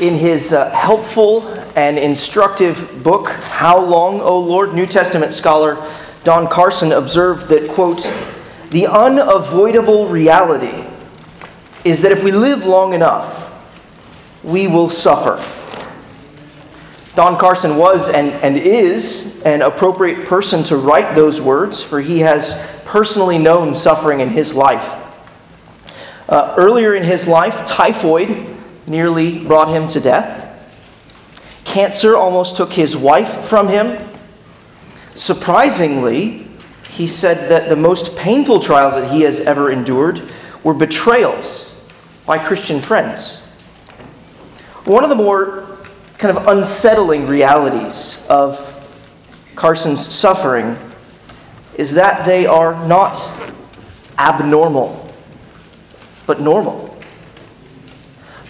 In his uh, helpful and instructive book, How Long, O Lord, New Testament scholar Don Carson observed that, quote, the unavoidable reality is that if we live long enough, we will suffer. Don Carson was and, and is an appropriate person to write those words, for he has personally known suffering in his life. Uh, earlier in his life, typhoid nearly brought him to death. Cancer almost took his wife from him. Surprisingly, he said that the most painful trials that he has ever endured were betrayals by Christian friends. One of the more kind of unsettling realities of Carson's suffering is that they are not abnormal, but normal.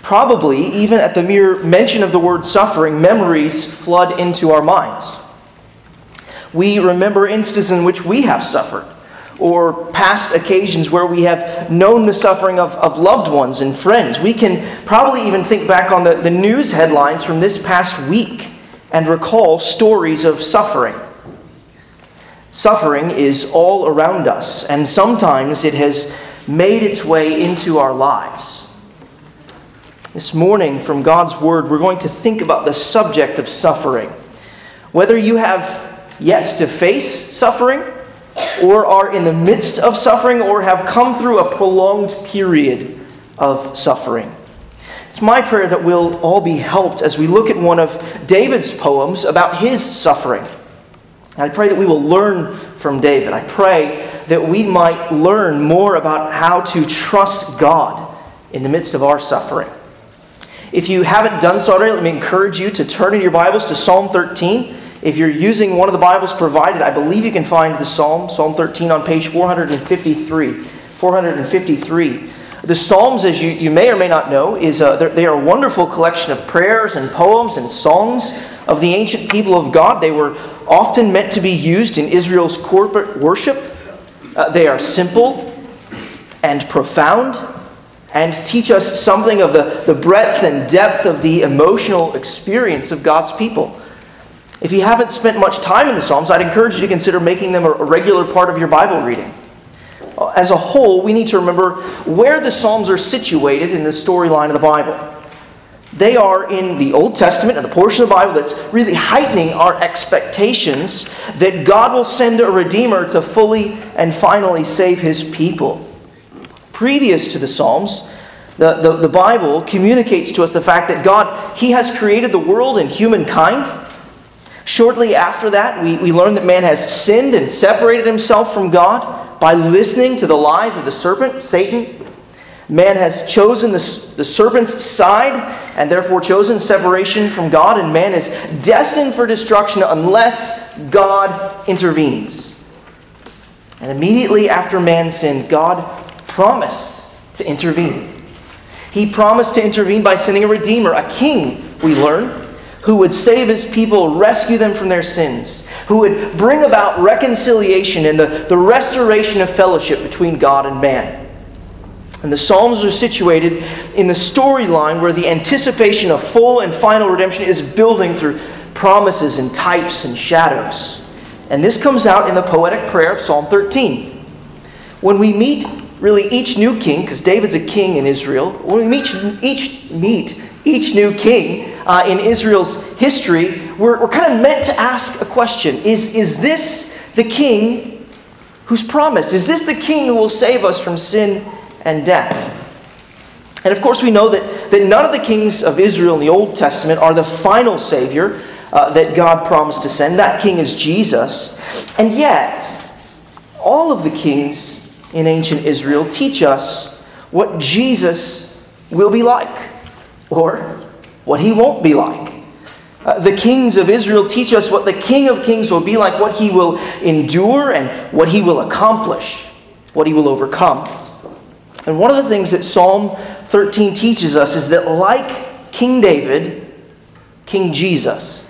Probably, even at the mere mention of the word suffering, memories flood into our minds. We remember instances in which we have suffered, or past occasions where we have known the suffering of, of loved ones and friends. We can probably even think back on the, the news headlines from this past week and recall stories of suffering. Suffering is all around us, and sometimes it has made its way into our lives. This morning, from God's Word, we're going to think about the subject of suffering. Whether you have yet to face suffering, or are in the midst of suffering, or have come through a prolonged period of suffering. It's my prayer that we'll all be helped as we look at one of David's poems about his suffering. I pray that we will learn from David. I pray that we might learn more about how to trust God in the midst of our suffering. If you haven't done so already, let me encourage you to turn in your Bibles to Psalm 13. If you're using one of the Bibles provided, I believe you can find the Psalm, Psalm 13, on page 453. 453. The Psalms, as you, you may or may not know, is a, they are a wonderful collection of prayers and poems and songs of the ancient people of God. They were often meant to be used in Israel's corporate worship. Uh, they are simple and profound and teach us something of the, the breadth and depth of the emotional experience of God's people. If you haven't spent much time in the Psalms, I'd encourage you to consider making them a regular part of your Bible reading. As a whole, we need to remember where the Psalms are situated in the storyline of the Bible. They are in the Old Testament and the portion of the Bible that's really heightening our expectations that God will send a Redeemer to fully and finally save his people previous to the Psalms, the, the, the, Bible communicates to us the fact that God, He has created the world and humankind. Shortly after that, we, we learn that man has sinned and separated himself from God by listening to the lies of the serpent, Satan. Man has chosen the, the serpent's side and therefore chosen separation from God, and man is destined for destruction unless God intervenes. And immediately after man sinned, God promised to intervene. He promised to intervene by sending a redeemer, a king, we learn, who would save his people, rescue them from their sins, who would bring about reconciliation and the, the restoration of fellowship between God and man. And the Psalms are situated in the storyline where the anticipation of full and final redemption is building through promises and types and shadows. And this comes out in the poetic prayer of Psalm 13. When we meet really each new king, because David's a king in Israel, when we meet each, meet each new king uh, in Israel's history, we're, we're kind of meant to ask a question is, is this the king who's promised? Is this the king who will save us from sin and death? And of course, we know that, that none of the kings of Israel in the Old Testament are the final Savior uh, that God promised to send. That king is Jesus. And yet, all of the kings in ancient Israel teach us what Jesus will be like or what he won't be like. Uh, the kings of Israel teach us what the King of Kings will be like, what he will endure, and what he will accomplish, what he will overcome. And one of the things that Psalm 13 teaches us is that, like King David, King Jesus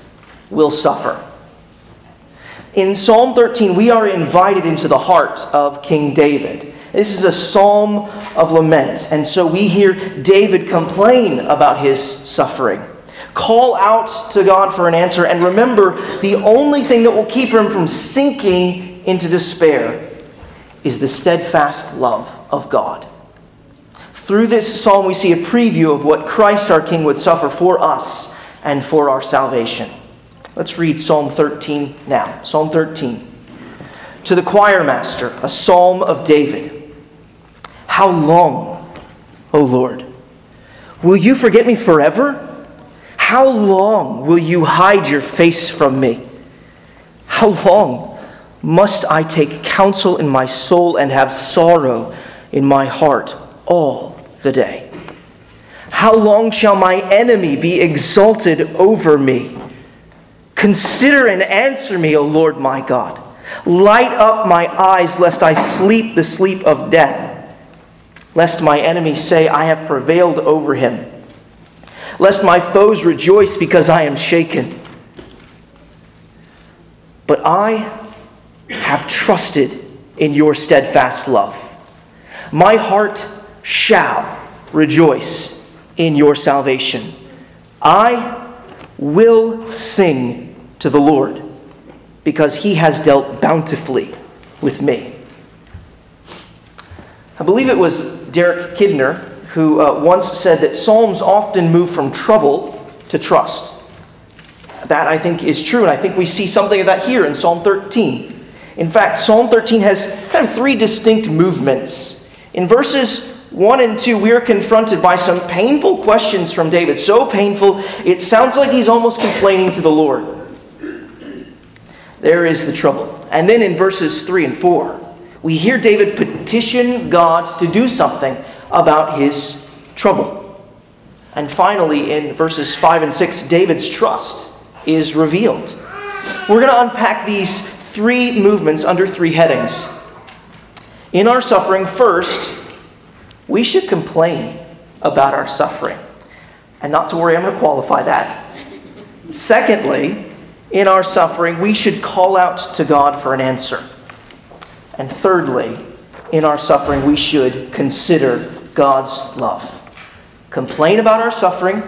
will suffer. In Psalm 13, we are invited into the heart of King David. This is a psalm of lament. And so we hear David complain about his suffering. call out to God for an answer, and remember the only thing that will keep him from sinking into despair is the steadfast love of God. Through this psalm, we see a preview of what Christ our King would suffer for us and for our salvation. Let's read Psalm 13 now. Psalm 13. To the choir master, a psalm of David. How long, O Lord, will you forget me forever? How long will you hide your face from me? How long must I take counsel in my soul and have sorrow in my heart all the day? How long shall my enemy be exalted over me? Consider and answer me, O Lord my God. Light up my eyes, lest I sleep the sleep of death, lest my enemies say, I have prevailed over him lest my foes rejoice because I am shaken. But I have trusted in your steadfast love. My heart shall rejoice in your salvation. I will sing to the Lord because he has dealt bountifully with me. I believe it was Derek Kidner who uh, once said that Psalms often move from trouble to trust. That, I think, is true, and I think we see something of that here in Psalm 13. In fact, Psalm 13 has kind of three distinct movements. In verses 1 and 2, we are confronted by some painful questions from David. So painful, it sounds like he's almost complaining to the Lord. There is the trouble. And then in verses 3 and 4, we hear David petition God to do something about his trouble. And finally, in verses 5 and 6, David's trust is revealed. We're going to unpack these three movements under three headings. In our suffering, first, we should complain about our suffering. And not to worry, I'm going to qualify that. Secondly, in our suffering, we should call out to God for an answer. And thirdly, in our suffering, we should consider God's love. Complain about our suffering,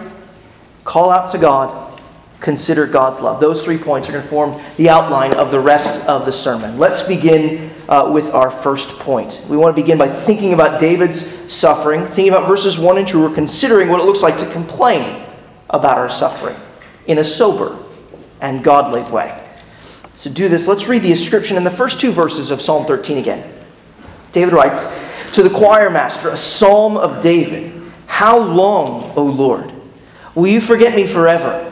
call out to God, consider God's love. Those three points are going to form the outline of the rest of the sermon. Let's begin uh, with our first point. We want to begin by thinking about David's suffering, thinking about verses 1 and 2. We're considering what it looks like to complain about our suffering in a sober and godly way. To do this, let's read the inscription in the first two verses of Psalm 13 again. David writes, to the choir master, a psalm of David How long, O Lord, will you forget me forever?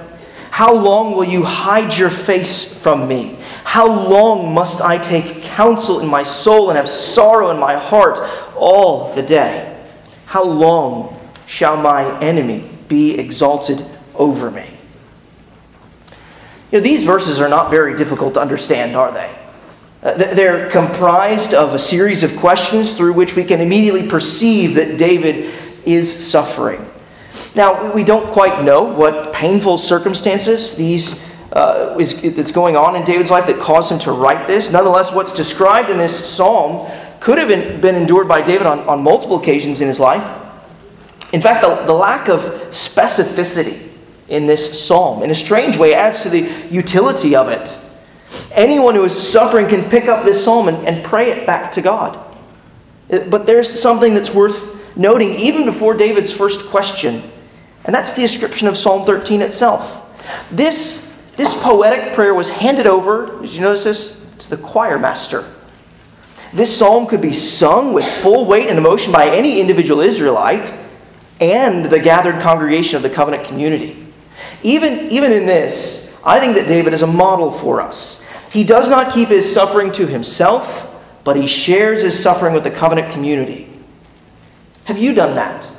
How long will you hide your face from me? How long must I take counsel in my soul and have sorrow in my heart all the day? How long shall my enemy be exalted over me? You know, these verses are not very difficult to understand, are they? Uh, they're comprised of a series of questions through which we can immediately perceive that David is suffering. Now, we don't quite know what painful circumstances these uh, is that's going on in David's life that caused him to write this. Nonetheless, what's described in this psalm could have been, been endured by David on, on multiple occasions in his life. In fact, the, the lack of specificity in this psalm, in a strange way, adds to the utility of it. Anyone who is suffering can pick up this psalm and, and pray it back to God. Uh, but there's something that's worth noting even before David's first question, and that's the description of Psalm 13 itself. This, this poetic prayer was handed over, did you notice this? To the choir master. This psalm could be sung with full weight and emotion by any individual Israelite and the gathered congregation of the covenant community. Even, even in this, I think that David is a model for us. He does not keep his suffering to himself, but he shares his suffering with the covenant community. Have you done that?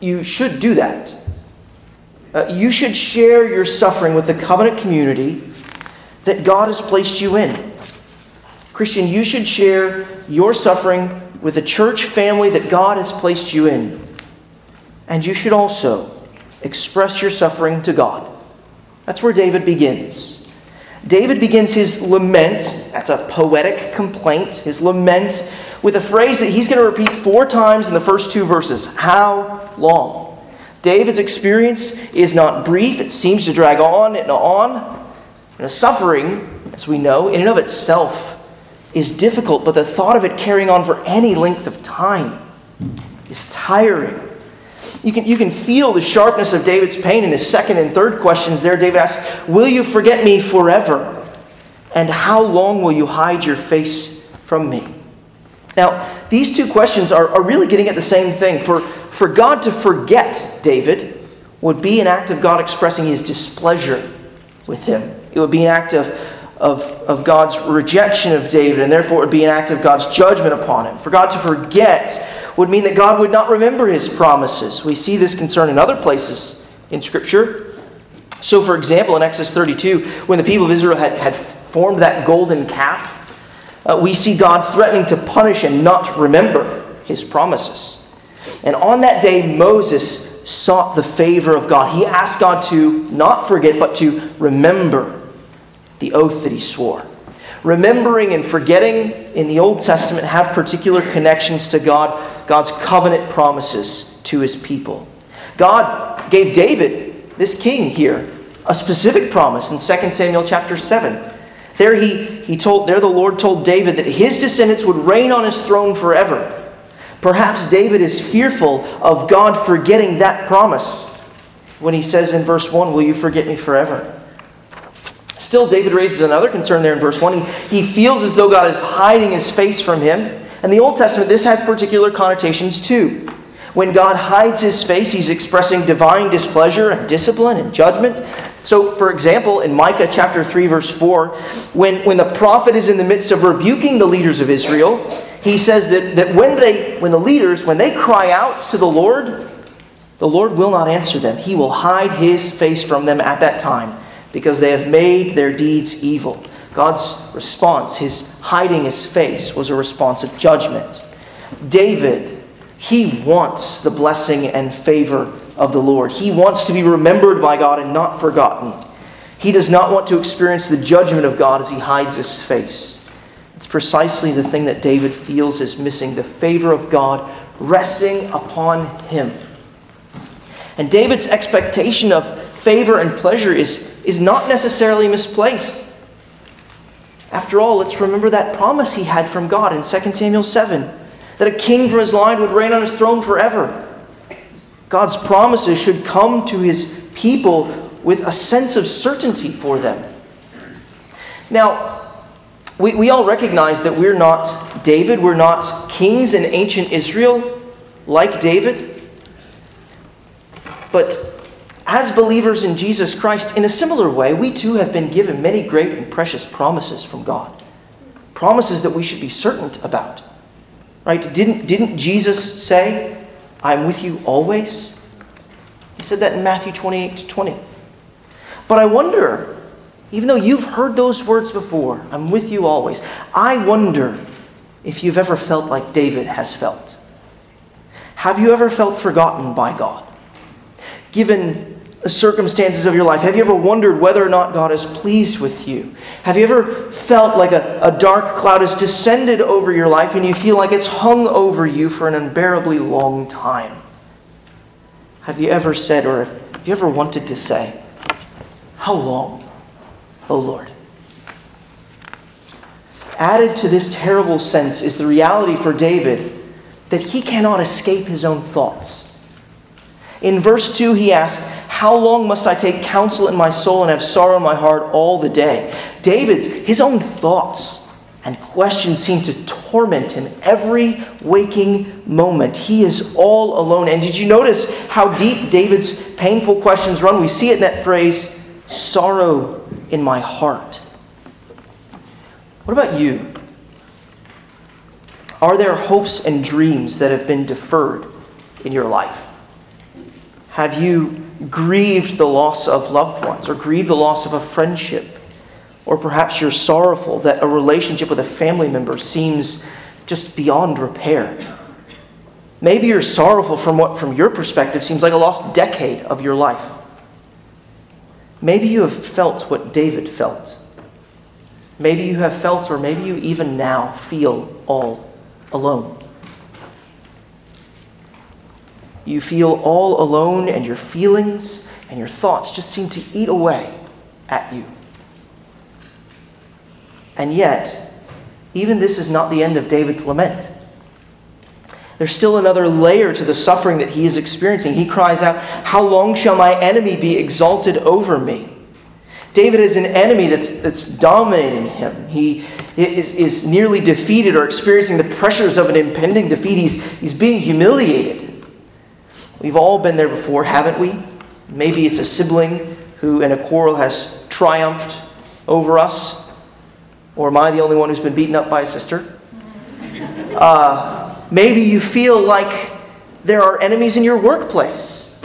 You should do that. Uh, you should share your suffering with the covenant community that God has placed you in. Christian, you should share your suffering with the church family that God has placed you in. And you should also express your suffering to God. That's where David begins. David begins his lament, that's a poetic complaint, his lament, with a phrase that he's going to repeat four times in the first two verses How long? David's experience is not brief, it seems to drag on and on. And suffering, as we know, in and of itself is difficult, but the thought of it carrying on for any length of time is tiring. You can, you can feel the sharpness of David's pain in his second and third questions there. David asks, Will you forget me forever? And how long will you hide your face from me? Now, these two questions are, are really getting at the same thing. For, for God to forget David would be an act of God expressing his displeasure with him. It would be an act of, of, of God's rejection of David, and therefore it would be an act of God's judgment upon him. For God to forget would mean that God would not remember his promises. We see this concern in other places in Scripture. So, for example, in Exodus 32, when the people of Israel had, had formed that golden calf, uh, we see God threatening to punish and not remember his promises. And on that day, Moses sought the favor of God. He asked God to not forget, but to remember the oath that he swore. Remembering and forgetting in the Old Testament have particular connections to God, God's covenant promises to his people. God gave David, this king here, a specific promise in 2 Samuel chapter 7. There he, he told there the Lord told David that his descendants would reign on his throne forever. Perhaps David is fearful of God forgetting that promise when he says in verse 1, Will you forget me forever? Still, David raises another concern there in verse 1. He, he feels as though God is hiding his face from him. In the Old Testament, this has particular connotations too. When God hides his face, he's expressing divine displeasure and discipline and judgment. So, for example, in Micah chapter 3, verse 4, when, when the prophet is in the midst of rebuking the leaders of Israel, he says that, that when, they, when the leaders, when they cry out to the Lord, the Lord will not answer them. He will hide his face from them at that time because they have made their deeds evil. God's response, his hiding his face, was a response of judgment. David, he wants the blessing and favor of the Lord. He wants to be remembered by God and not forgotten. He does not want to experience the judgment of God as he hides his face. It's precisely the thing that David feels is missing the favor of God resting upon him. And David's expectation of favor and pleasure is, is not necessarily misplaced. After all, let's remember that promise he had from God in 2 Samuel 7 that a king from his line would reign on his throne forever. God's promises should come to his people with a sense of certainty for them. Now, we, we all recognize that we're not David, we're not kings in ancient Israel like David. But as believers in Jesus Christ, in a similar way, we too have been given many great and precious promises from God. Promises that we should be certain about. Right? Didn't, didn't Jesus say, I'm with you always? He said that in Matthew 28 to 20. But I wonder, even though you've heard those words before, I'm with you always, I wonder if you've ever felt like David has felt. Have you ever felt forgotten by God? Given circumstances of your life? Have you ever wondered whether or not God is pleased with you? Have you ever felt like a, a dark cloud has descended over your life and you feel like it's hung over you for an unbearably long time? Have you ever said, or have you ever wanted to say, How long, O Lord? Added to this terrible sense is the reality for David that he cannot escape his own thoughts. In verse 2, he asks, how long must I take counsel in my soul and have sorrow in my heart all the day? David's, his own thoughts and questions seem to torment him every waking moment. He is all alone. And did you notice how deep David's painful questions run? We see it in that phrase, sorrow in my heart. What about you? Are there hopes and dreams that have been deferred in your life? Have you grieved the loss of loved ones or grieved the loss of a friendship? Or perhaps you're sorrowful that a relationship with a family member seems just beyond repair. Maybe you're sorrowful from what, from your perspective, seems like a lost decade of your life. Maybe you have felt what David felt. Maybe you have felt, or maybe you even now feel all alone. You feel all alone and your feelings and your thoughts just seem to eat away at you. And yet, even this is not the end of David's lament. There's still another layer to the suffering that he is experiencing. He cries out, How long shall my enemy be exalted over me? David is an enemy that's, that's dominating him. He is, is nearly defeated or experiencing the pressures of an impending defeat. He's, he's being humiliated. We've all been there before, haven't we? Maybe it's a sibling who, in a quarrel, has triumphed over us. Or am I the only one who's been beaten up by a sister? Uh, maybe you feel like there are enemies in your workplace.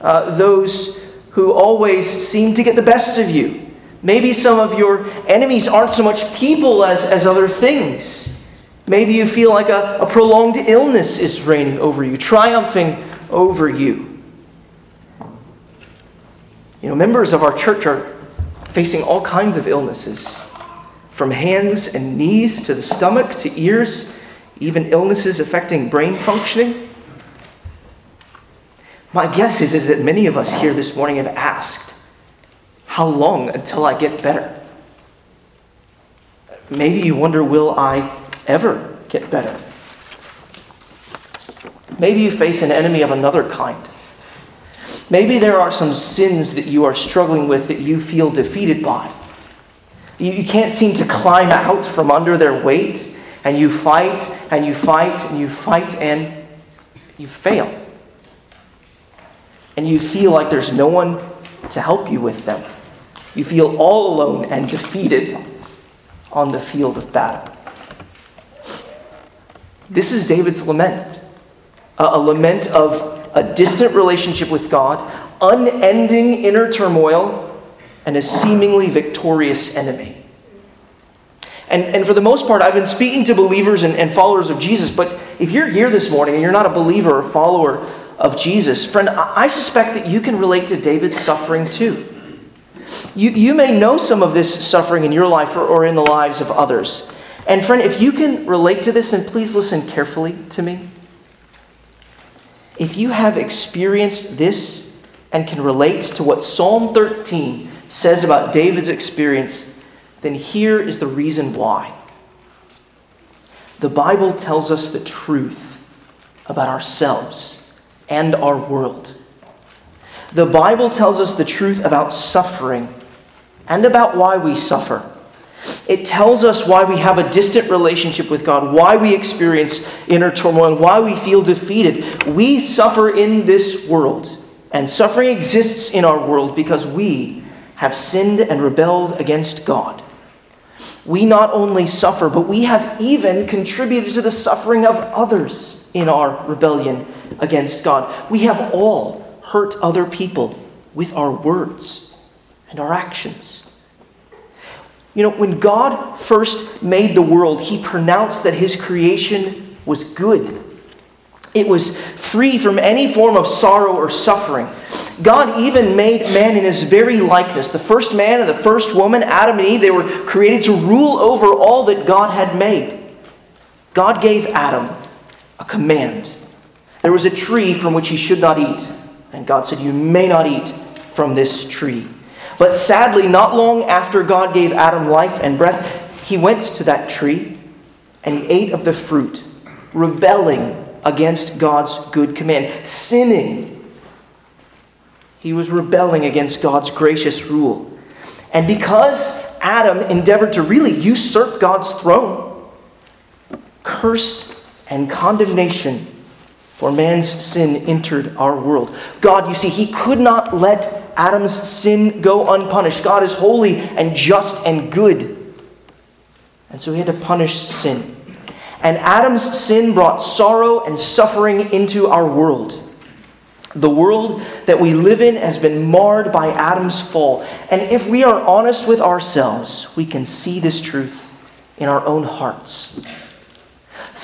Uh, those who always seem to get the best of you. Maybe some of your enemies aren't so much people as, as other things. Maybe you feel like a, a prolonged illness is reigning over you, triumphing over you. You know, members of our church are facing all kinds of illnesses from hands and knees to the stomach to ears, even illnesses affecting brain functioning. My guess is, is that many of us here this morning have asked, How long until I get better? Maybe you wonder, Will I ever get better? Maybe you face an enemy of another kind. Maybe there are some sins that you are struggling with that you feel defeated by. You, you can't seem to climb out from under their weight, and you fight and you fight and you fight and you fail and you feel like there's no one to help you with them. You feel all alone and defeated on the field of battle. This is David's lament a, lament of a distant relationship with God, unending inner turmoil, and a seemingly victorious enemy. And, and for the most part, I've been speaking to believers and, and followers of Jesus, but if you're here this morning and you're not a believer or follower of Jesus. Friend, I suspect that you can relate to David's suffering too. You, you may know some of this suffering in your life or, or in the lives of others. And friend, if you can relate to this, and please listen carefully to me. If you have experienced this and can relate to what Psalm 13 says about David's experience, then here is the reason why. The Bible tells us the truth about ourselves and our world. The Bible tells us the truth about suffering and about why we suffer. It tells us why we have a distant relationship with God, why we experience inner turmoil, why we feel defeated. We suffer in this world, and suffering exists in our world because we have sinned and rebelled against God. We not only suffer, but we have even contributed to the suffering of others in our rebellion against God. We have all hurt other people with our words and our actions. You know, when God first made the world, he pronounced that his creation was good. It was free from any form of sorrow or suffering. God even made man in his very likeness. The first man and the first woman, Adam and Eve, they were created to rule over all that God had made. God gave Adam a command there was a tree from which he should not eat. And God said, You may not eat from this tree. But sadly, not long after God gave Adam life and breath, he went to that tree and he ate of the fruit, rebelling against God's good command, sinning. He was rebelling against God's gracious rule. And because Adam endeavored to really usurp God's throne, curse and condemnation for man's sin entered our world. God, you see, he could not let Adam's sin go unpunished. God is holy and just and good. And so he had to punish sin. And Adam's sin brought sorrow and suffering into our world. The world that we live in has been marred by Adam's fall. And if we are honest with ourselves, we can see this truth in our own hearts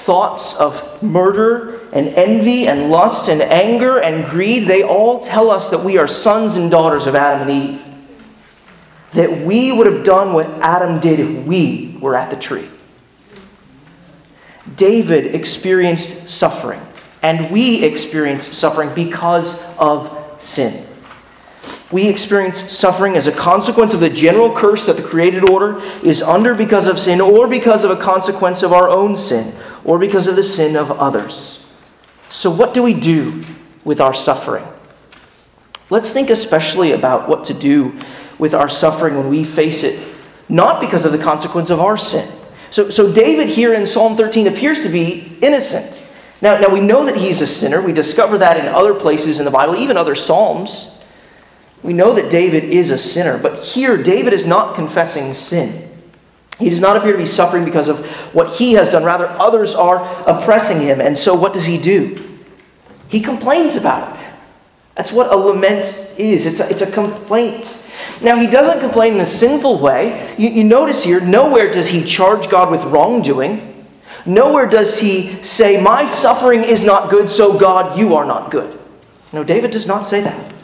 thoughts of murder and envy and lust and anger and greed, they all tell us that we are sons and daughters of Adam and Eve. That we would have done what Adam did if we were at the tree. David experienced suffering. And we experience suffering because of sin. We experience suffering as a consequence of the general curse that the created order is under because of sin, or because of a consequence of our own sin, or because of the sin of others. So, what do we do with our suffering? Let's think especially about what to do with our suffering when we face it, not because of the consequence of our sin. So, so David here in Psalm 13 appears to be innocent. Now, now, we know that he's a sinner. We discover that in other places in the Bible, even other Psalms. We know that David is a sinner, but here David is not confessing sin. He does not appear to be suffering because of what he has done. Rather, others are oppressing him. And so, what does he do? He complains about it. That's what a lament is it's a, it's a complaint. Now, he doesn't complain in a sinful way. You, you notice here, nowhere does he charge God with wrongdoing. Nowhere does he say, My suffering is not good, so God, you are not good. No, David does not say that.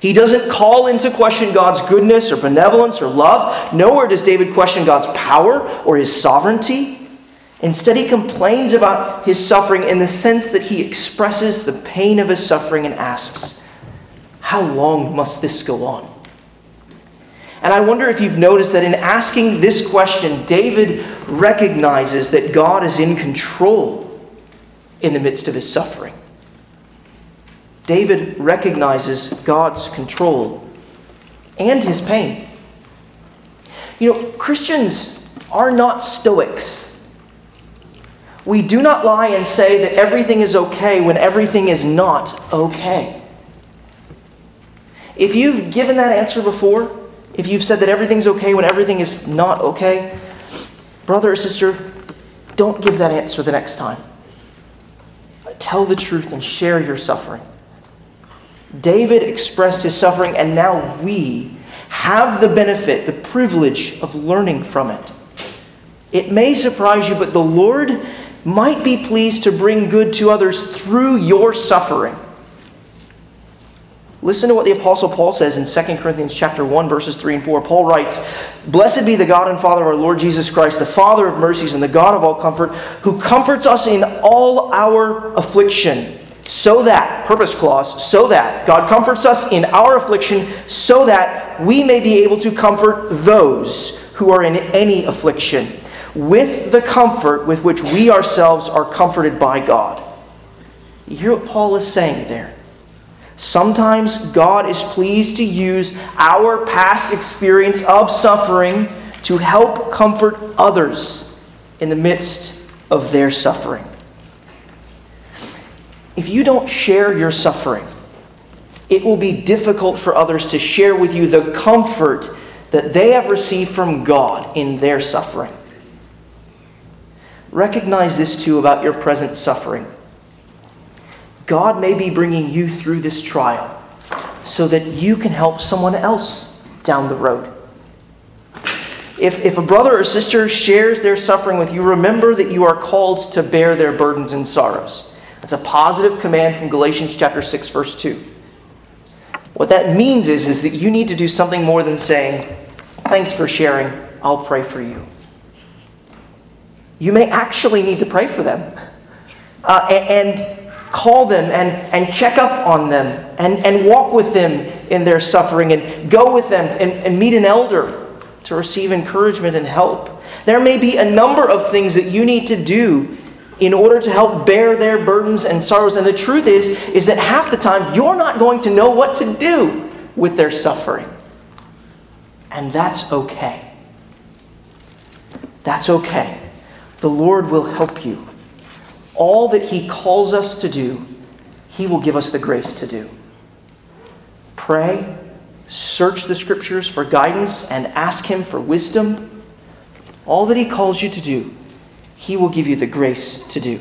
He doesn't call into question God's goodness or benevolence or love. Nowhere does David question God's power or his sovereignty. Instead, he complains about his suffering in the sense that he expresses the pain of his suffering and asks, How long must this go on? And I wonder if you've noticed that in asking this question, David recognizes that God is in control in the midst of his suffering. David recognizes God's control and his pain. You know, Christians are not Stoics. We do not lie and say that everything is okay when everything is not okay. If you've given that answer before, if you've said that everything's okay when everything is not okay, brother or sister, don't give that answer the next time. Tell the truth and share your suffering. David expressed his suffering, and now we have the benefit, the privilege of learning from it. It may surprise you, but the Lord might be pleased to bring good to others through your suffering. Listen to what the apostle Paul says in 2 Corinthians chapter 1 verses 3 and 4. Paul writes, "Blessed be the God and Father of our Lord Jesus Christ, the Father of mercies and the God of all comfort, who comforts us in all our affliction." So that, purpose clause, so that God comforts us in our affliction, so that we may be able to comfort those who are in any affliction with the comfort with which we ourselves are comforted by God. You hear what Paul is saying there? Sometimes God is pleased to use our past experience of suffering to help comfort others in the midst of their suffering if you don't share your suffering, it will be difficult for others to share with you the comfort that they have received from God in their suffering. Recognize this too about your present suffering. God may be bringing you through this trial so that you can help someone else down the road. If, if a brother or sister shares their suffering with you, remember that you are called to bear their burdens and sorrows. That's a positive command from Galatians chapter 6 verse 2. What that means is, is that you need to do something more than saying, "Thanks for sharing. I'll pray for you." You may actually need to pray for them. Uh, and, and, call them and, and check up on them and, and walk with them in their suffering and go with them and, and meet an elder to receive encouragement and help. There may be a number of things that you need to do in order to help bear their burdens and sorrows. And the truth is, is that half the time you're not going to know what to do with their suffering. And that's okay. That's okay. The Lord will help you. All that He calls us to do, He will give us the grace to do. Pray, search the Scriptures for guidance, and ask Him for wisdom. All that He calls you to do, he will give you the grace to do.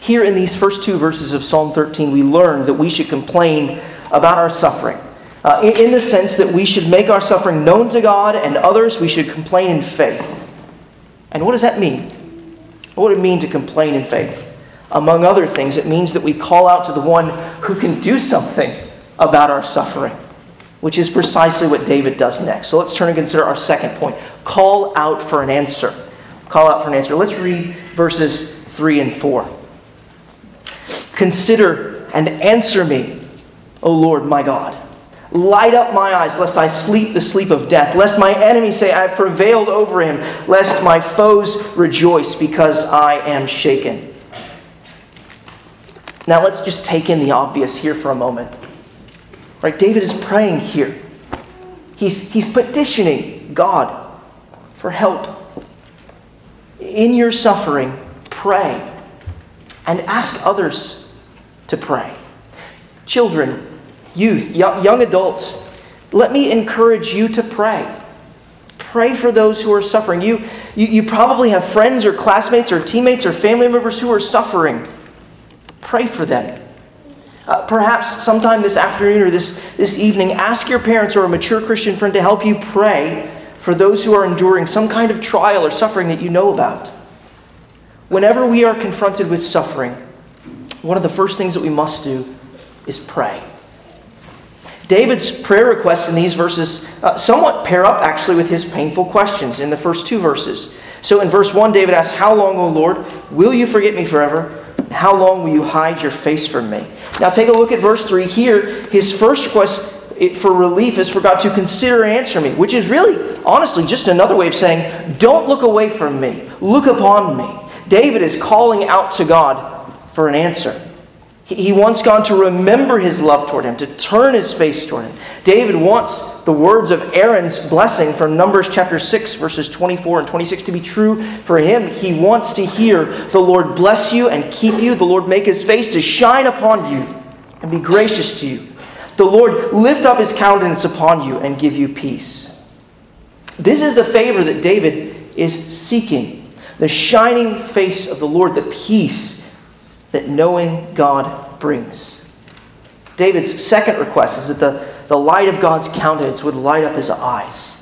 Here in these first two verses of Psalm 13, we learn that we should complain about our suffering. Uh, in, in the sense that we should make our suffering known to God and others, we should complain in faith. And what does that mean? What would it mean to complain in faith? Among other things, it means that we call out to the one who can do something about our suffering, which is precisely what David does next. So let's turn and consider our second point call out for an answer call out for an answer. Let's read verses 3 and 4. Consider and answer me, O Lord my God. Light up my eyes, lest I sleep the sleep of death, lest my enemy say, I have prevailed over him, lest my foes rejoice because I am shaken. Now let's just take in the obvious here for a moment. Right? David is praying here. He's, he's petitioning God for help. In your suffering, pray and ask others to pray. Children, youth, young, adults, let me encourage you to pray. Pray for those who are suffering. You, you, you probably have friends or classmates or teammates or family members who are suffering. Pray for them. Uh, perhaps sometime this afternoon or this, this evening, ask your parents or a mature Christian friend to help you pray for those who are enduring some kind of trial or suffering that you know about. Whenever we are confronted with suffering, one of the first things that we must do is pray. David's prayer requests in these verses uh, somewhat pair up actually with his painful questions in the first two verses. So in verse 1, David asks, How long, O Lord, will you forget me forever? How long will you hide your face from me? Now take a look at verse 3. Here, his first request for relief is for God to consider and answer me, which is really, honestly, just another way of saying, Don't look away from me, look upon me. David is calling out to God for an answer. He wants God to remember his love toward him, to turn his face toward him. David wants the words of Aaron's blessing from Numbers chapter 6, verses 24 and 26 to be true for him. He wants to hear, The Lord bless you and keep you. The Lord make his face to shine upon you and be gracious to you. The Lord lift up his countenance upon you and give you peace. This is the favor that David is seeking the shining face of the Lord, the peace that knowing God brings. David's second request is that the, the light of God's countenance would light up his eyes.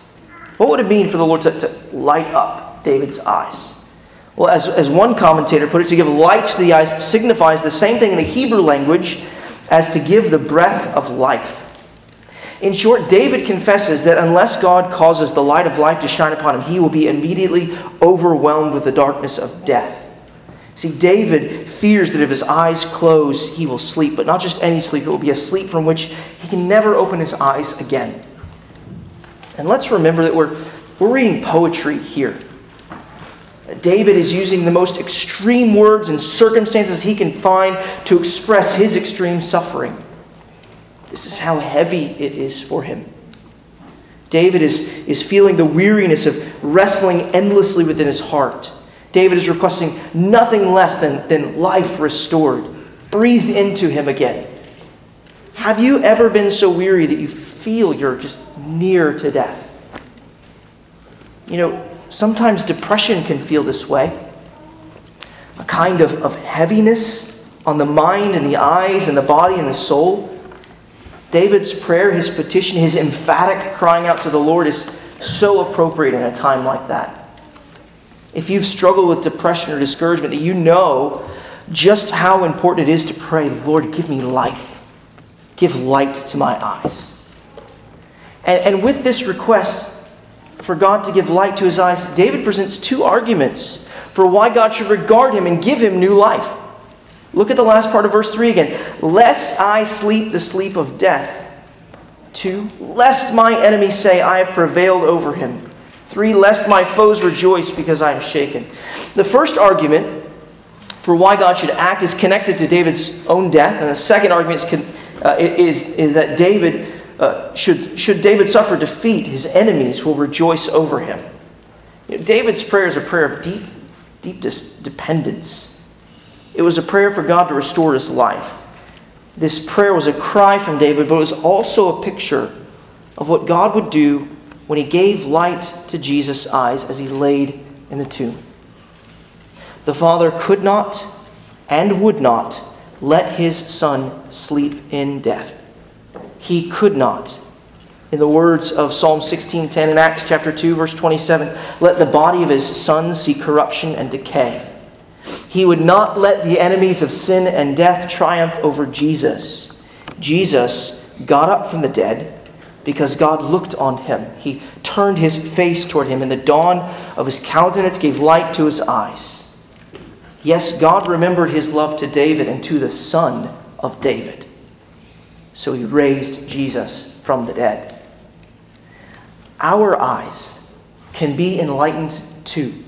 What would it mean for the Lord to, to light up David's eyes? Well, as, as one commentator put it, to give light to the eyes signifies the same thing in the Hebrew language as to give the breath of life. In short, David confesses that unless God causes the light of life to shine upon him, he will be immediately overwhelmed with the darkness of death. See, David fears that if his eyes close, he will sleep, but not just any sleep, it will be a sleep from which he can never open his eyes again. And let's remember that we're, we're reading poetry here. David is using the most extreme words and circumstances he can find to express his extreme suffering. This is how heavy it is for him. David is, is feeling the weariness of wrestling endlessly within his heart. David is requesting nothing less than, than life restored, breathed into him again. Have you ever been so weary that you feel you're just near to death? You know, sometimes depression can feel this way a kind of, of heaviness on the mind and the eyes and the body and the soul. David's prayer, his petition, his emphatic crying out to the Lord is so appropriate in a time like that. If you've struggled with depression or discouragement, that you know just how important it is to pray, Lord, give me life. Give light to my eyes. And, and with this request for God to give light to his eyes, David presents two arguments for why God should regard him and give him new life. Look at the last part of verse 3 again. Lest I sleep the sleep of death. Two, lest my enemies say, I have prevailed over him. Three, lest my foes rejoice because I am shaken. The first argument for why God should act is connected to David's own death, and the second argument is, uh, is, is that David uh, should, should David suffer defeat, his enemies will rejoice over him. You know, David's prayer is a prayer of deep, deep dependence. It was a prayer for God to restore his life. This prayer was a cry from David, but it was also a picture of what God would do when he gave light to Jesus' eyes as he laid in the tomb. The Father could not and would not let his Son sleep in death. He could not. In the words of Psalm 16:10 and Acts chapter 2 verse 27, let the body of his son see corruption and decay. He would not let the enemies of sin and death triumph over Jesus. Jesus got up from the dead because God looked on him. He turned his face toward him, and the dawn of his countenance gave light to his eyes. Yes, God remembered his love to David and to the son of David. So he raised Jesus from the dead. Our eyes can be enlightened too.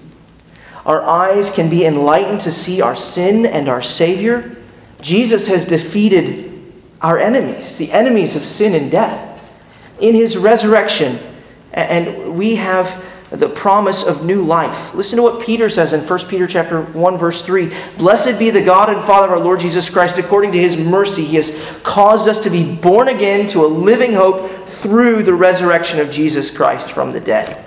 Our eyes can be enlightened to see our sin and our Savior. Jesus has defeated our enemies, the enemies of sin and death, in his resurrection. And we have the promise of new life. Listen to what Peter says in 1 Peter chapter 1 verse 3. Blessed be the God and Father of our Lord Jesus Christ according to his mercy he has caused us to be born again to a living hope through the resurrection of Jesus Christ from the dead.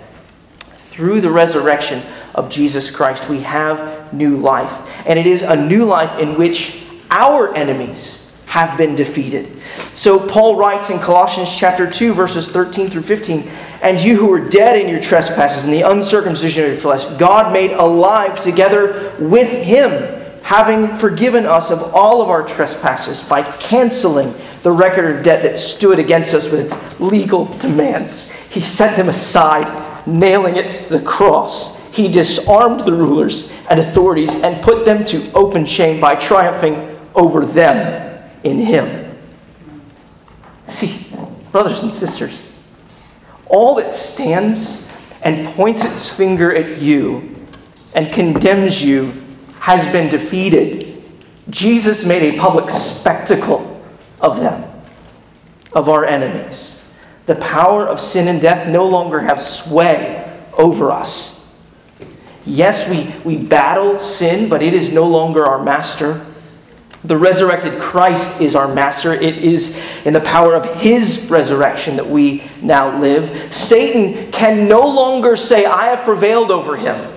Through the resurrection of Jesus Christ we have new life. And it is a new life in which our enemies have been defeated. So Paul writes in Colossians chapter 2 verses 13 through 15, and you who were dead in your trespasses and the uncircumcision of your flesh, God made alive together with him, having forgiven us of all of our trespasses by canceling the record of debt that stood against us with its legal demands. He set them aside, nailing it to the cross. He disarmed the rulers and authorities and put them to open shame by triumphing over them in Him. See, brothers and sisters, all that stands and points its finger at you and condemns you has been defeated. Jesus made a public spectacle of them, of our enemies. The power of sin and death no longer have sway over us. Yes, we, we battle sin, but it is no longer our master. The resurrected Christ is our master. It is in the power of his resurrection that we now live. Satan can no longer say, I have prevailed over him.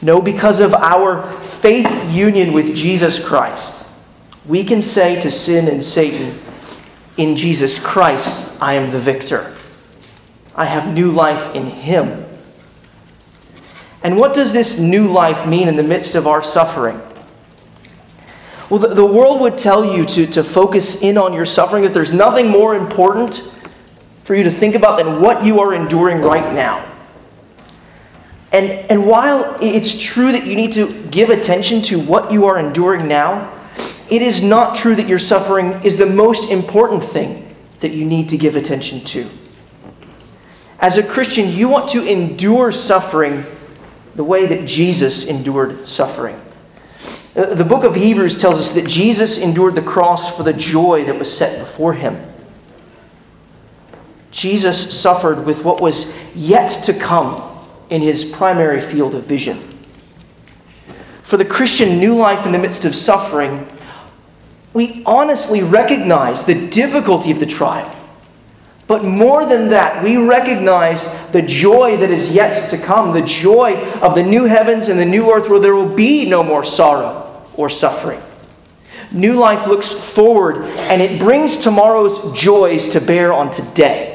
No, because of our faith union with Jesus Christ, we can say to sin and Satan, In Jesus Christ, I am the victor. I have new life in him. And what does this new life mean in the midst of our suffering? Well, the, the world would tell you to, to focus in on your suffering, that there's nothing more important for you to think about than what you are enduring right now. And, and while it's true that you need to give attention to what you are enduring now, it is not true that your suffering is the most important thing that you need to give attention to. As a Christian, you want to endure suffering the way that Jesus endured suffering. Uh, the book of Hebrews tells us that Jesus endured the cross for the joy that was set before him. Jesus suffered with what was yet to come in his primary field of vision. For the Christian new life in the midst of suffering, we honestly recognize the difficulty of the trial. But more than that, we recognize the joy that is yet to come, the joy of the new heavens and the new earth where there will be no more sorrow or suffering. New life looks forward and it brings tomorrow's joys to bear on today.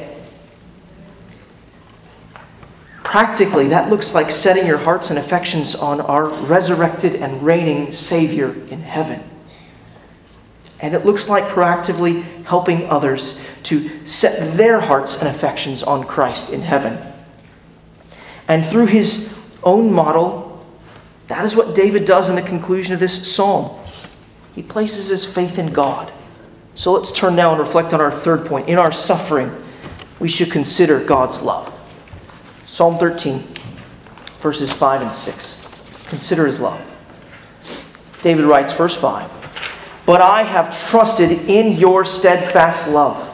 Practically, that looks like setting your hearts and affections on our resurrected and reigning Savior in heaven. And it looks like proactively helping others to set their hearts and affections on Christ in heaven. And through his own model, that is what David does in the conclusion of this psalm. He places his faith in God. So let's turn now and reflect on our third point. In our suffering, we should consider God's love. Psalm 13, verses 5 and 6. Consider his love. David writes, verse 5 but I have trusted in your steadfast love.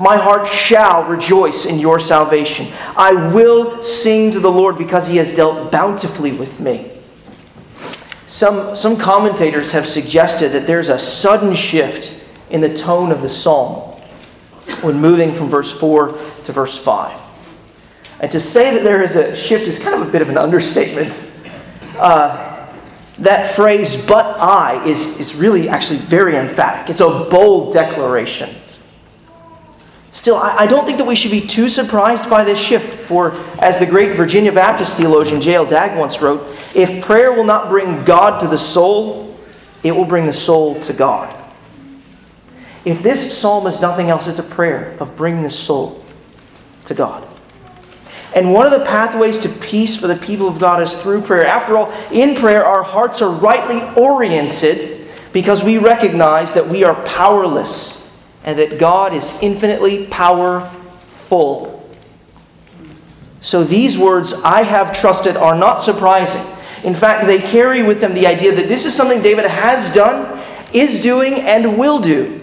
My heart shall rejoice in your salvation. I will sing to the Lord because he has dealt bountifully with me. Some, some commentators have suggested that there's a sudden shift in the tone of the psalm when moving from verse 4 to verse 5. And to say that there is a shift is kind of a bit of an understatement. Uh, that phrase, but I, is, is really actually very emphatic. It's a bold declaration. Still, I, I don't think that we should be too surprised by this shift, for as the great Virginia Baptist theologian J.L. Dagg once wrote, if prayer will not bring God to the soul, it will bring the soul to God. If this psalm is nothing else, it's a prayer of bringing the soul to God. And one of the pathways to peace for the people of God is through prayer. After all, in prayer, our hearts are rightly oriented because we recognize that we are powerless and that God is infinitely powerful. So these words, I have trusted, are not surprising. In fact, they carry with them the idea that this is something David has done, is doing, and will do.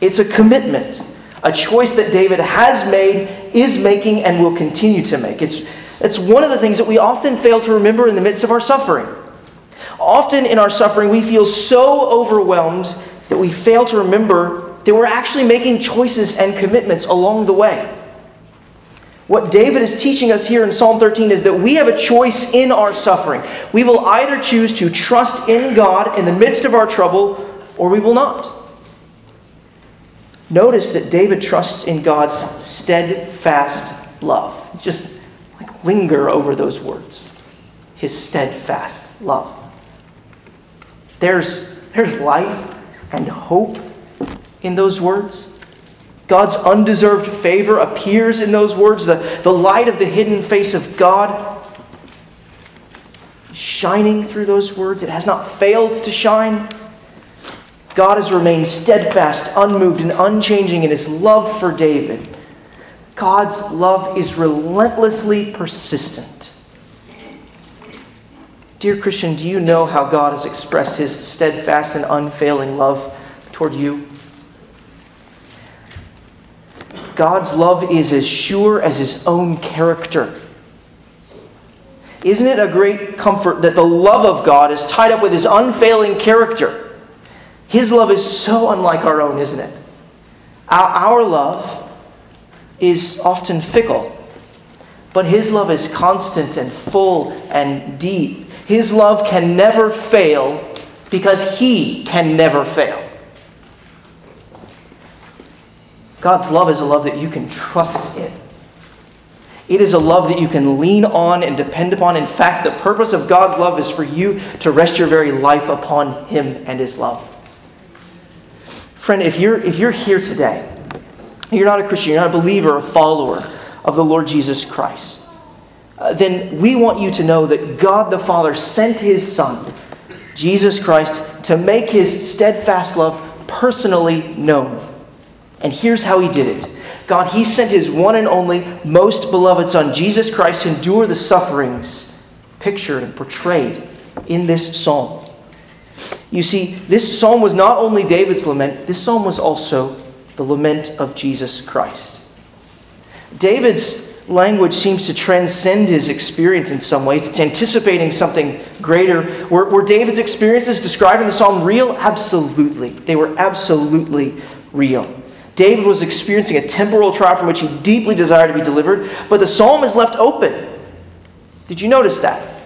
It's a commitment, a choice that David has made, is making, and will continue to make. It's, it's one of the things that we often fail to remember in the midst of our suffering. Often in our suffering, we feel so overwhelmed that we fail to remember that we're actually making choices and commitments along the way. What David is teaching us here in Psalm 13 is that we have a choice in our suffering. We will either choose to trust in God in the midst of our trouble, or we will not. Notice that David trusts in God's steadfast love. Just like linger over those words. His steadfast love. There's, there's life and hope in those words. God's undeserved favor appears in those words, the, the light of the hidden face of God shining through those words. It has not failed to shine. God has remained steadfast, unmoved, and unchanging in his love for David. God's love is relentlessly persistent. Dear Christian, do you know how God has expressed his steadfast and unfailing love toward you? God's love is as sure as his own character. Isn't it a great comfort that the love of God is tied up with his unfailing character? His love is so unlike our own, isn't it? Our, our love is often fickle, but his love is constant and full and deep. His love can never fail because he can never fail. God's love is a love that you can trust in. It is a love that you can lean on and depend upon. In fact, the purpose of God's love is for you to rest your very life upon Him and His love. Friend, if you're, if you're here today, you're not a Christian, you're not a believer, a follower of the Lord Jesus Christ, uh, then we want you to know that God the Father sent His Son, Jesus Christ, to make His steadfast love personally known. And here's how he did it God, he sent his one and only, most beloved Son, Jesus Christ, to endure the sufferings pictured and portrayed in this psalm. You see, this psalm was not only David's lament, this psalm was also the lament of Jesus Christ. David's language seems to transcend his experience in some ways. It's anticipating something greater. Were, were David's experiences described in the psalm real? Absolutely. They were absolutely real. David was experiencing a temporal trial from which he deeply desired to be delivered, but the psalm is left open. Did you notice that?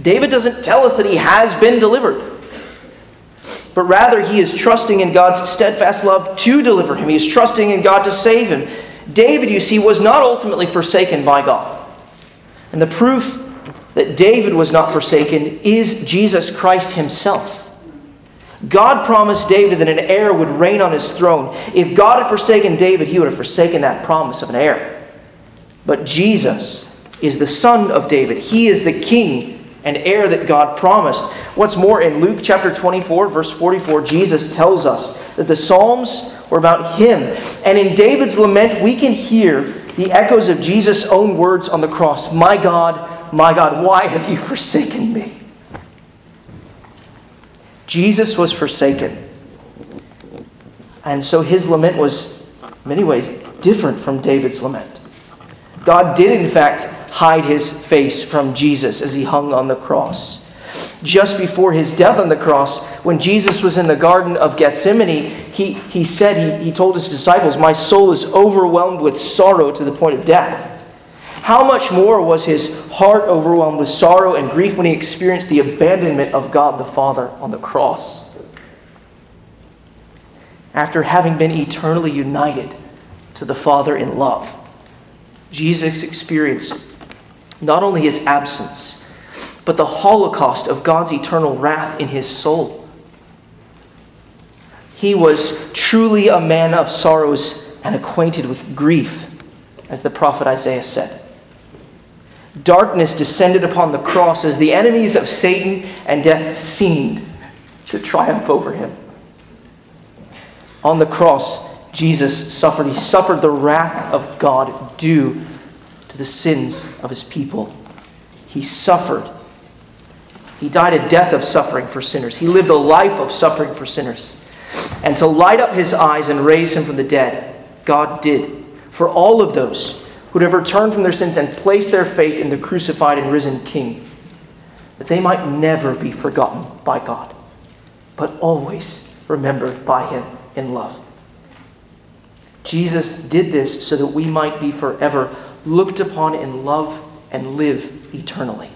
David doesn't tell us that he has been delivered, but rather he is trusting in God's steadfast love to deliver him. He is trusting in God to save him. David, you see, was not ultimately forsaken by God. And the proof that David was not forsaken is Jesus Christ himself. God promised David that an heir would reign on his throne. If God had forsaken David, he would have forsaken that promise of an heir. But Jesus is the son of David. He is the king and heir that God promised. What's more, in Luke chapter 24, verse 44, Jesus tells us that the Psalms were about him. And in David's lament, we can hear the echoes of Jesus' own words on the cross My God, my God, why have you forsaken me? Jesus was forsaken. And so his lament was, in many ways, different from David's lament. God did, in fact, hide his face from Jesus as he hung on the cross. Just before his death on the cross, when Jesus was in the Garden of Gethsemane, he, he said, he, he told his disciples, My soul is overwhelmed with sorrow to the point of death. How much more was his heart overwhelmed with sorrow and grief when he experienced the abandonment of God the Father on the cross? After having been eternally united to the Father in love, Jesus experienced not only his absence, but the holocaust of God's eternal wrath in his soul. He was truly a man of sorrows and acquainted with grief. as the prophet Isaiah said. Darkness descended upon the cross as the enemies of Satan and death seemed to triumph over him. On the cross, Jesus suffered. He suffered the wrath of God due to the sins of his people. He suffered. He died a death of suffering for sinners. He lived a life of suffering for sinners. And to light up his eyes and raise him from the dead, God did for all of those who'd have returned from their sins and placed their faith in the crucified and risen King, that they might never be forgotten by God, but always remembered by him in love. Jesus did this so that we might be forever looked upon in love and live eternally.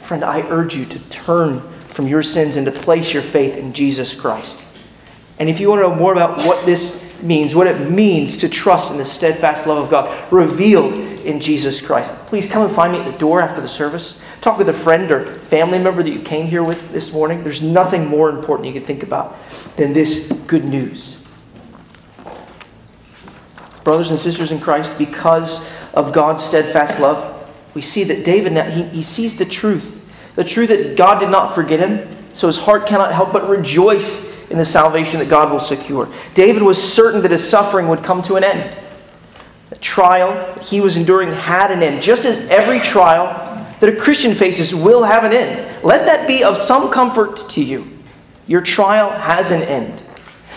Friend, I urge you to turn from your sins and to place your faith in Jesus Christ. And if you want to know more about what this means, what it means to trust in the steadfast love of God revealed in Jesus Christ, please come and find me at the door after the service. Talk with a friend or family member that you came here with this morning. There's nothing more important you can think about than this good news. Brothers and sisters in Christ, because of God's steadfast love, we see that David now he, he sees the truth. The truth that God did not forget him, so his heart cannot help but rejoice in the salvation that God will secure. David was certain that his suffering would come to an end. The trial he was enduring had an end, just as every trial that a Christian faces will have an end. Let that be of some comfort to you. Your trial has an end.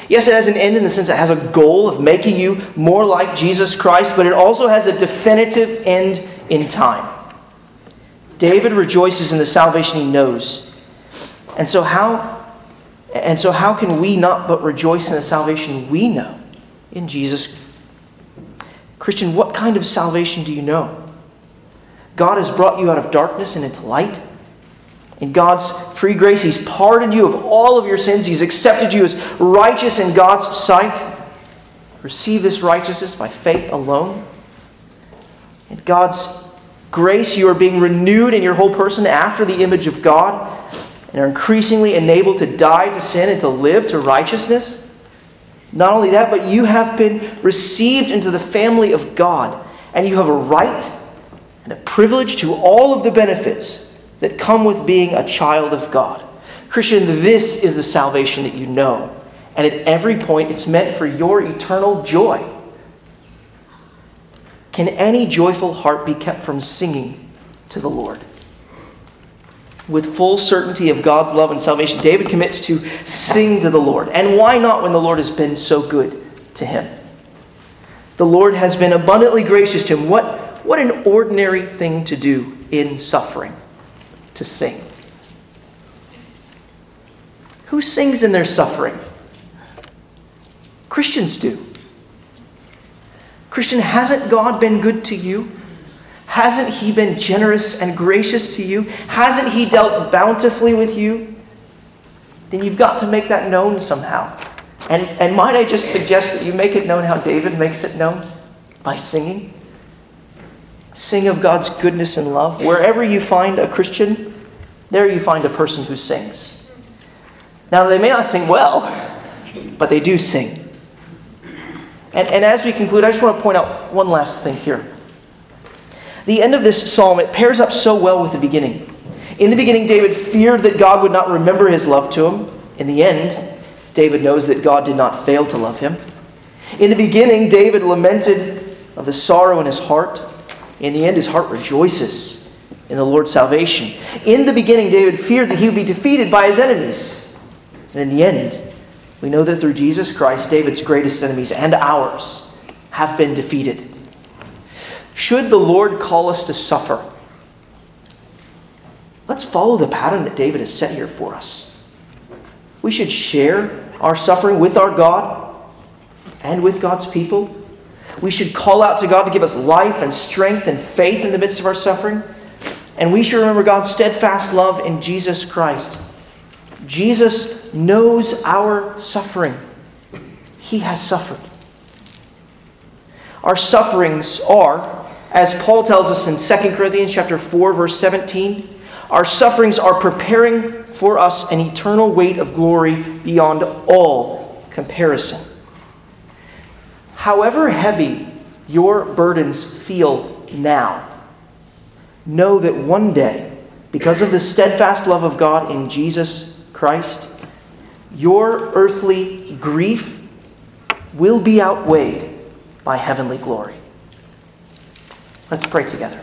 Yes, it has an end in the sense it has a goal of making you more like Jesus Christ, but it also has a definitive end in time. David rejoices in the salvation he knows. And so how and so how can we not but rejoice in the salvation we know in Jesus? Christian, what kind of salvation do you know? God has brought you out of darkness and into light. In God's free grace, He's pardoned you of all of your sins. He's accepted you as righteous in God's sight. Receive this righteousness by faith alone. In God's grace, you are being renewed in your whole person after the image of God and are increasingly enabled to die to sin and to live to righteousness. Not only that, but you have been received into the family of God, and you have a right and a privilege to all of the benefits that come with being a child of God. Christian, this is the salvation that you know. And at every point, it's meant for your eternal joy. Can any joyful heart be kept from singing to the Lord? With full certainty of God's love and salvation, David commits to sing to the Lord. And why not when the Lord has been so good to him? The Lord has been abundantly gracious to him. What, what an ordinary thing to do in suffering to sing. Who sings in their suffering? Christians do. Christian, hasn't God been good to you? Hasn't He been generous and gracious to you? Hasn't He dealt bountifully with you? Then you've got to make that known somehow. And, and might I just suggest that you make it known how David makes it known? By singing. Sing of God's goodness and love. Wherever you find a Christian, there you find a person who sings. Now, they may not sing well, but they do sing. And, and as we conclude, I just want to point out one last thing here. The end of this psalm, it pairs up so well with the beginning. In the beginning, David feared that God would not remember his love to him. In the end, David knows that God did not fail to love him. In the beginning, David lamented of the sorrow in his heart. In the end, his heart rejoices in the Lord's salvation. In the beginning, David feared that he would be defeated by his enemies. And in the end, we know that through Jesus Christ, David's greatest enemies and ours have been defeated. Should the Lord call us to suffer, let's follow the pattern that David has set here for us. We should share our suffering with our God and with God's people. We should call out to God to give us life and strength and faith in the midst of our suffering. And we should remember God's steadfast love in Jesus Christ. Jesus knows our suffering. He has suffered. Our sufferings are, as Paul tells us in 2 Corinthians chapter 4 verse 17, our sufferings are preparing for us an eternal weight of glory beyond all comparison. However heavy your burdens feel now, know that one day, because of the steadfast love of God in Jesus Christ, your earthly grief will be outweighed by heavenly glory. Let's pray together.